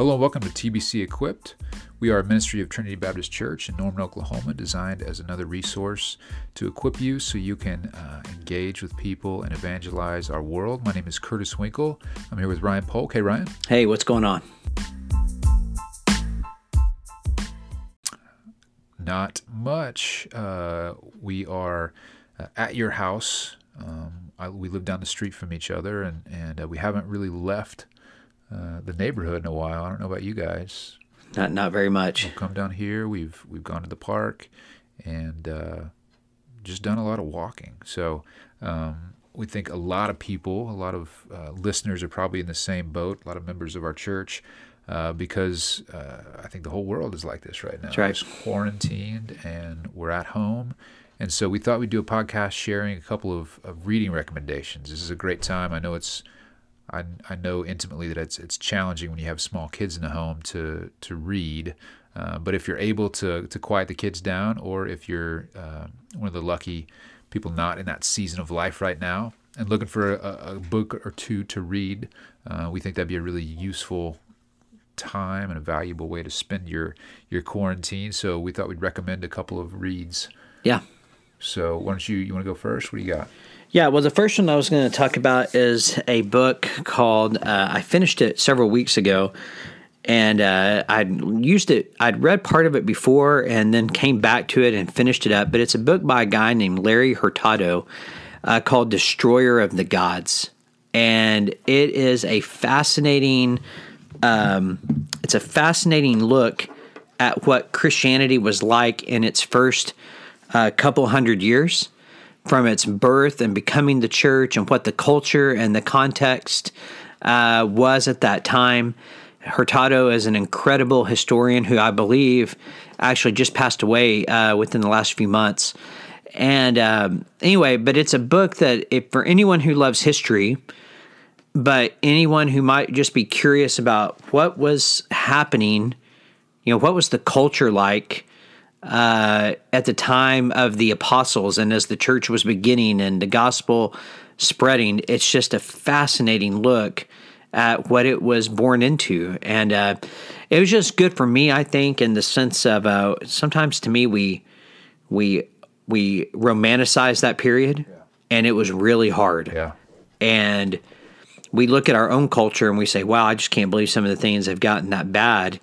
Hello and welcome to TBC Equipped. We are a ministry of Trinity Baptist Church in Norman, Oklahoma, designed as another resource to equip you so you can uh, engage with people and evangelize our world. My name is Curtis Winkle. I'm here with Ryan Polk. Hey, Ryan. Hey, what's going on? Not much. Uh, we are uh, at your house. Um, I, we live down the street from each other, and, and uh, we haven't really left uh, the neighborhood in a while. I don't know about you guys. Not not very much. We've come down here. We've we've gone to the park, and uh, just done a lot of walking. So um, we think a lot of people, a lot of uh, listeners are probably in the same boat. A lot of members of our church. Uh, because uh, I think the whole world is like this right now. That's right. It's quarantined and we're at home. And so we thought we'd do a podcast sharing a couple of, of reading recommendations. This is a great time. I know it's I, I know intimately that it's it's challenging when you have small kids in the home to to read. Uh, but if you're able to to quiet the kids down, or if you're uh, one of the lucky people not in that season of life right now and looking for a, a book or two to read, uh, we think that'd be a really useful time and a valuable way to spend your your quarantine. So we thought we'd recommend a couple of reads. Yeah. So why don't you you want to go first? What do you got? Yeah, well, the first one I was going to talk about is a book called, uh, I finished it several weeks ago, and uh, I'd used it, I'd read part of it before and then came back to it and finished it up. But it's a book by a guy named Larry Hurtado uh, called Destroyer of the Gods. And it is a fascinating, um, it's a fascinating look at what Christianity was like in its first uh, couple hundred years from its birth and becoming the church and what the culture and the context uh, was at that time. Hurtado is an incredible historian who I believe actually just passed away uh, within the last few months. And um, anyway, but it's a book that, if for anyone who loves history, but anyone who might just be curious about what was happening, you know, what was the culture like uh, at the time of the apostles and as the church was beginning and the gospel spreading. It's just a fascinating look at what it was born into. And uh, it was just good for me, I think, in the sense of uh, sometimes to me, we, we, we romanticize that period yeah. and it was really hard. Yeah. And we look at our own culture and we say, wow, I just can't believe some of the things have gotten that bad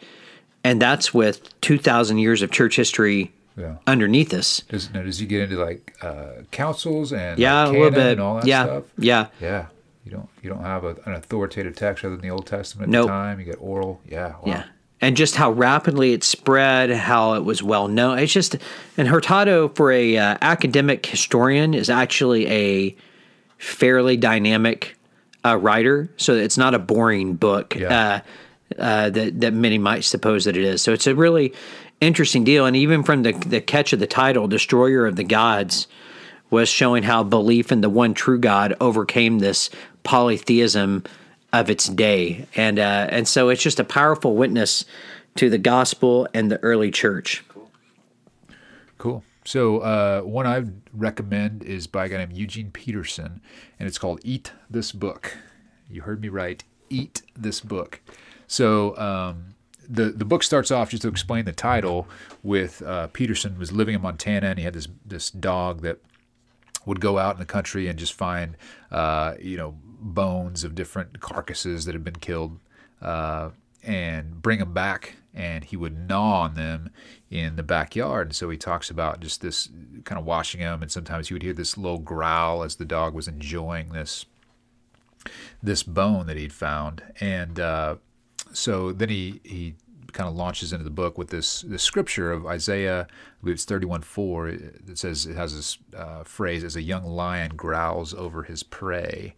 and that's with 2,000 years of church history yeah. underneath us. Does, now, does he get into like uh, councils and yeah, like a little bit, and all that yeah, stuff? Yeah, yeah. You don't you don't have a, an authoritative text other than the Old Testament at nope. the time. You get oral, yeah, wow. yeah. And just how rapidly it spread, how it was well known. It's just, and Hurtado, for a uh, academic historian, is actually a fairly dynamic uh, writer. So it's not a boring book. Yeah. Uh, that that many might suppose that it is. So it's a really interesting deal, and even from the the catch of the title, "Destroyer of the Gods," was showing how belief in the one true God overcame this polytheism of its day, and uh, and so it's just a powerful witness to the gospel and the early church. Cool. Cool. So uh, one I recommend is by a guy named Eugene Peterson, and it's called "Eat This Book." You heard me right. Eat this book. So um, the the book starts off just to explain the title with uh, Peterson was living in Montana and he had this this dog that would go out in the country and just find uh, you know bones of different carcasses that had been killed uh, and bring them back and he would gnaw on them in the backyard. And so he talks about just this kind of watching them and sometimes he would hear this low growl as the dog was enjoying this this bone that he'd found. And uh, so then he he kind of launches into the book with this this scripture of Isaiah, I believe it's 31 4. It says it has this uh, phrase as a young lion growls over his prey.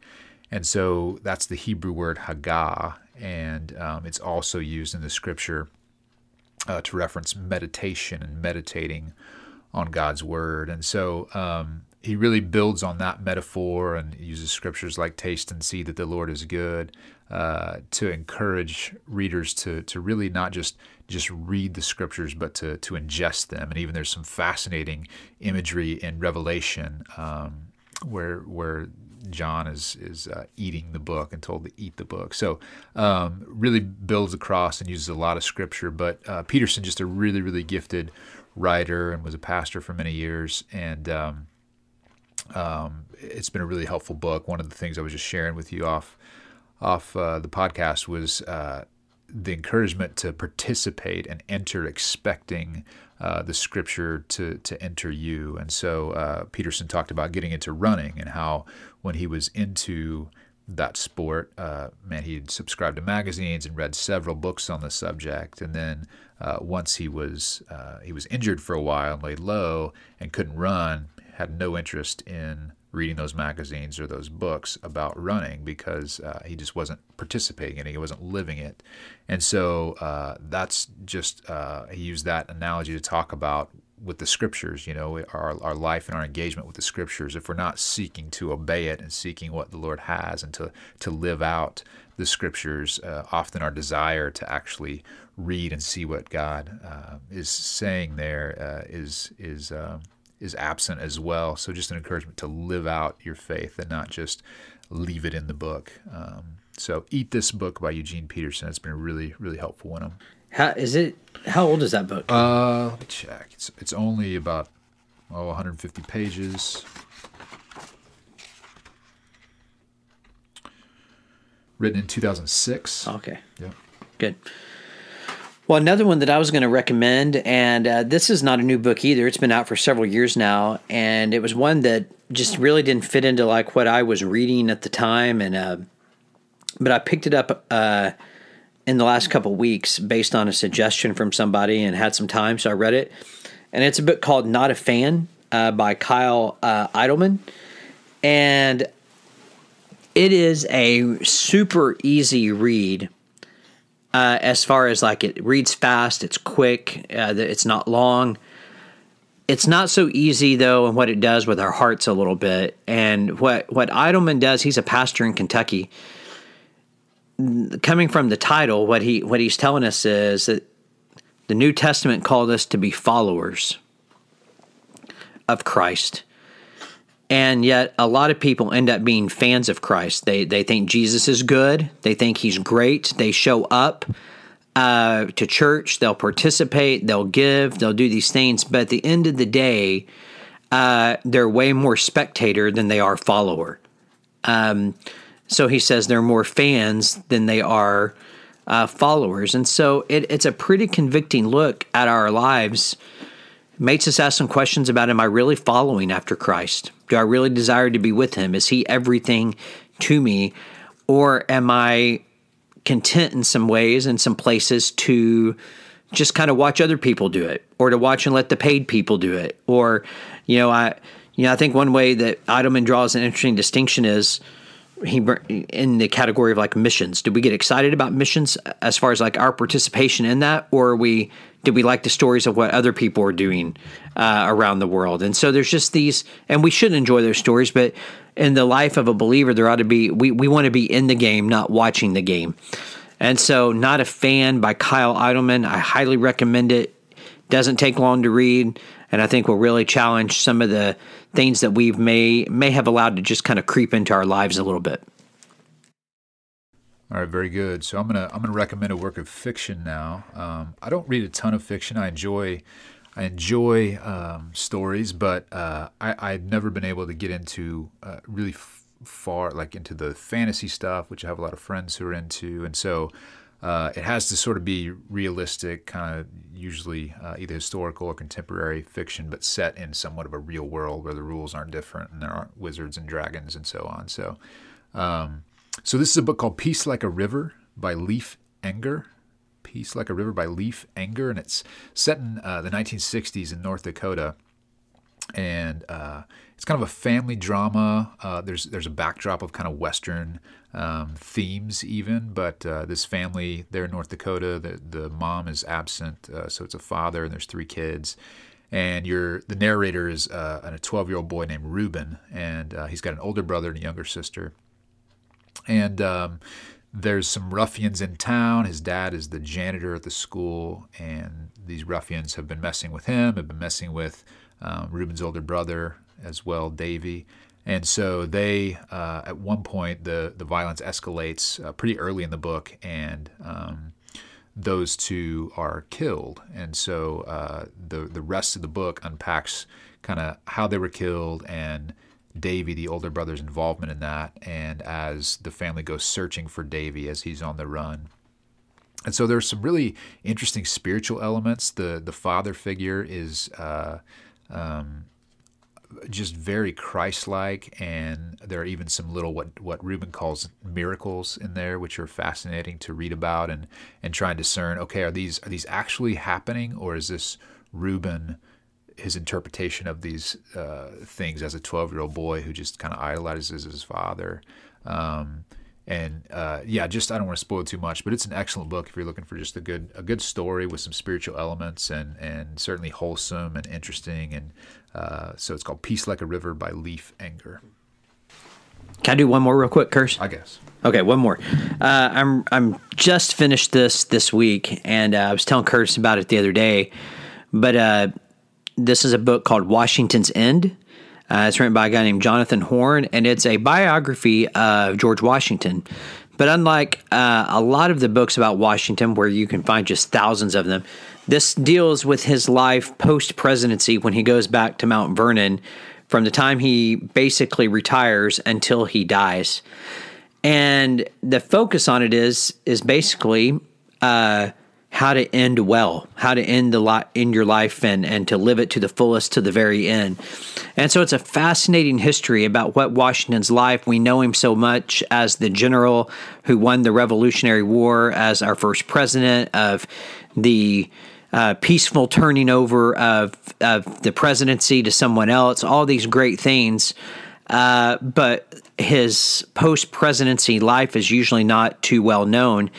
And so that's the Hebrew word hagah, and um, it's also used in the scripture uh, to reference meditation and meditating on God's word. And so um, he really builds on that metaphor and uses scriptures like taste and see that the Lord is good uh, to encourage readers to to really not just just read the scriptures but to to ingest them. And even there's some fascinating imagery in Revelation um, where where John is is uh, eating the book and told to eat the book. So um, really builds across and uses a lot of scripture. But uh, Peterson just a really really gifted writer and was a pastor for many years and. Um, um, it's been a really helpful book. One of the things I was just sharing with you off off uh, the podcast was uh, the encouragement to participate and enter expecting uh, the scripture to to enter you. And so uh, Peterson talked about getting into running and how when he was into that sport, uh, man, he'd subscribed to magazines and read several books on the subject. And then uh, once he was he was injured for a while and laid low and couldn't run, had no interest in reading those magazines or those books about running because uh, he just wasn't participating in it. He wasn't living it. And so uh, that's just, uh, he used that analogy to talk about with the scriptures, you know, our, our life and our engagement with the scriptures. If we're not seeking to obey it and seeking what the Lord has and to, to live out the scriptures, uh, often our desire to actually read and see what God uh, is saying there uh, is is um, is absent as well. So just an encouragement to live out your faith and not just leave it in the book. Um, so eat this book by Eugene Peterson. It's been a really really helpful one. How is it? How old is that book? Uh, let me check. It's it's only about oh 150 pages. Written in 2006. Okay. Yeah. Good. Well, another one that I was going to recommend, and uh, this is not a new book either. It's been out for several years now, and it was one that just really didn't fit into like what I was reading at the time, and uh, but I picked it up uh, in the last couple weeks based on a suggestion from somebody, and had some time, so I read it, and it's a book called "Not a Fan" uh, by Kyle uh, Idleman, and it is a super easy read uh, as far as like it reads fast, it's quick, uh, it's not long. It's not so easy though, and what it does with our hearts a little bit. And what what Idleman does, he's a pastor in Kentucky. Coming from the title, what he what he's telling us is that the New Testament called us to be followers of Christ. And yet, a lot of people end up being fans of Christ. They they think Jesus is good. They think he's great. They show up uh, to church. They'll participate. They'll give. They'll do these things. But at the end of the day, uh, they're way more spectator than they are follower. Um, so he says they're more fans than they are uh, followers. And so it, it's a pretty convicting look at our lives makes us ask some questions about Am I really following after Christ? Do I really desire to be with Him? Is He everything to me? Or am I content in some ways, in some places, to just kind of watch other people do it, or to watch and let the paid people do it? Or, you know, I. You know, I think one way that Idleman draws an interesting distinction is he in the category of like missions. Do we get excited about missions as far as like our participation in that, or are we did we like the stories of what other people are doing uh, around the world? And so there's just these, and we should enjoy those stories, but in the life of a believer, there ought to be, we, we want to be in the game, not watching the game. And so, Not a Fan by Kyle Idleman. I highly recommend it. Doesn't take long to read, and I think will really challenge some of the things that we've may may have allowed to just kind of creep into our lives a little bit. All right, very good. So I'm gonna I'm gonna recommend a work of fiction now. Um, I don't read a ton of fiction. I enjoy I enjoy um, stories, but uh, I I've never been able to get into uh, really f- far like into the fantasy stuff, which I have a lot of friends who are into, and so. Uh, it has to sort of be realistic, kind of usually uh, either historical or contemporary fiction, but set in somewhat of a real world where the rules aren't different and there aren't wizards and dragons and so on. So, um, so this is a book called Peace Like a River by Leif Enger. Peace Like a River by Leif Enger, and it's set in uh, the 1960s in North Dakota. And uh, it's kind of a family drama. Uh, there's there's a backdrop of kind of Western um, themes even, but uh, this family there in North Dakota, the the mom is absent, uh, so it's a father and there's three kids. And your the narrator is uh, a 12 year old boy named Reuben, and he's got an older brother and a younger sister and um, there's some ruffians in town. His dad is the janitor at the school, and these ruffians have been messing with him, have been messing with um, Reuben's older brother as well, Davy. And so they, uh, at one point, the the violence escalates uh, pretty early in the book, and um, those two are killed. And so uh, the the rest of the book unpacks kind of how they were killed and Davy, the older brother's involvement in that, and as the family goes searching for Davy as he's on the run. And so there's some really interesting spiritual elements. The the father figure is uh, um, just very Christ-like, and there are even some little what what Reuben calls miracles in there, which are fascinating to read about and and try and discern. Okay, are these are these actually happening, or is this Reuben? His interpretation of these uh, things as a 12 year old boy who just kind of idolizes his father. Um, and uh, yeah, just I don't want to spoil too much, but it's an excellent book if you're looking for just a good a good story with some spiritual elements and and certainly wholesome and interesting. And uh, so it's called Peace Like a River by Leif Enger. Can I do one more real quick, Curse? I guess. Okay, one more. Uh, I'm I'm just finished this this week, and uh, I was telling Curtis about it the other day. But uh, this is a book called Washington's End. Uh, it's written by a guy named Jonathan Horn, and it's a biography of George Washington. But unlike uh, a lot of the books about Washington, where you can find just thousands of them, this deals with his life post presidency when he goes back to Mount Vernon from the time he basically retires until he dies. And the focus on it is is basically uh, how to end well, how to end the lot in your life and and to live it to the fullest to the very end. And so it's a fascinating history about what Washington's life. We know him so much as the general who won the Revolutionary War, as our first president of the uh, peaceful turning over of of the presidency to someone else. All these great things. Uh, but his post presidency life is usually not too well known.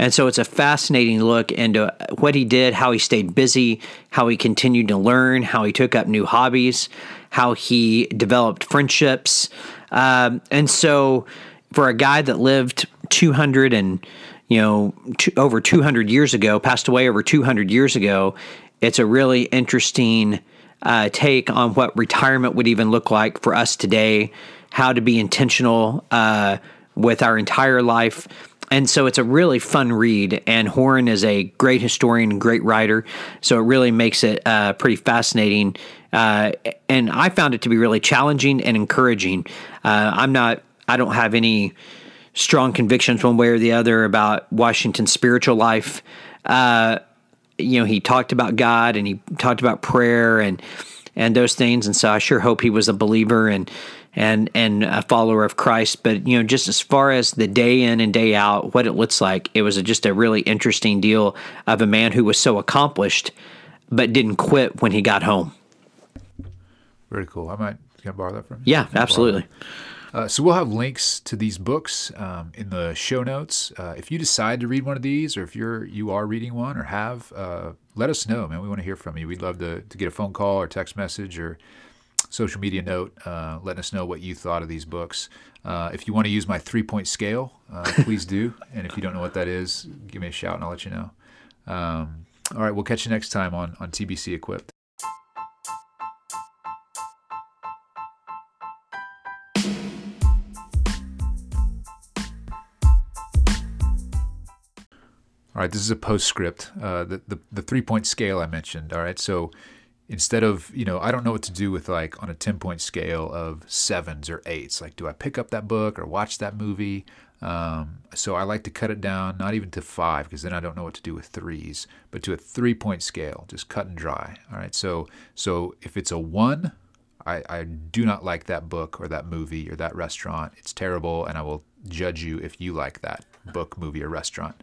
And so it's a fascinating look into what he did, how he stayed busy, how he continued to learn, how he took up new hobbies, how he developed friendships. Um, and so for a guy that lived 200 and you know over 200 years ago passed away over 200 years ago it's a really interesting uh, take on what retirement would even look like for us today how to be intentional uh, with our entire life and so it's a really fun read. And Horn is a great historian great writer. So it really makes it uh, pretty fascinating. Uh, and I found it to be really challenging and encouraging. Uh, I'm not, I don't have any strong convictions one way or the other about Washington's spiritual life. Uh, you know, he talked about God and he talked about prayer and, and those things. And so I sure hope he was a believer and, and and a follower of Christ. But you know, just as far as the day in and day out, what it looks like, it was a, just a really interesting deal of a man who was so accomplished, but didn't quit when he got home. Very cool. I might can I borrow that from you. Yeah, absolutely. Uh, so we'll have links to these books um, in the show notes. Uh, if you decide to read one of these, or if you're you are reading one or have, uh, let us know, man. We want to hear from you. We'd love to, to get a phone call or text message or social media note, uh, letting us know what you thought of these books. Uh, if you want to use my three point scale, uh, please do. And if you don't know what that is, give me a shout and I'll let you know. Um, all right, we'll catch you next time on, on TBC Equipped. All right, this is a postscript. Uh, the, the, the three point scale I mentioned. All right, so instead of you know i don't know what to do with like on a 10 point scale of sevens or eights. Like do i pick up that book or watch that movie? Um, so i like to cut it down not even to five because then i don't know what to do with threes but to a three point scale just cut and dry. All right. So so if it's a one I, I do not like that book or that movie or that restaurant. It's terrible and i will judge you if you like that book movie or restaurant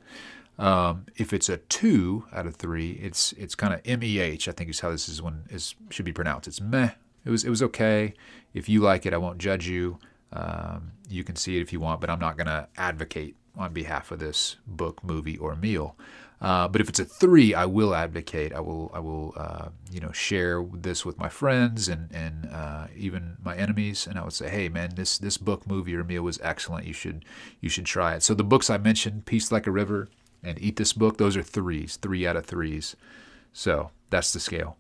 um, if it's a two out of three, it's it's kind of meh. I think is how this is one is should be pronounced. It's meh. It was it was okay. If you like it, I won't judge you. Um, you can see it if you want, but I'm not to advocate on behalf of this book, movie, or meal. Uh, but if it's a three, I will advocate. I will, I will, uh, you know, share this with my friends and and uh, even my enemies, and I would say, hey, man, this this book, movie, or meal was excellent. You should you should try it. So the books I mentioned, Peace Like a River, and eat this book, those are threes, three out of threes. So that's the scale.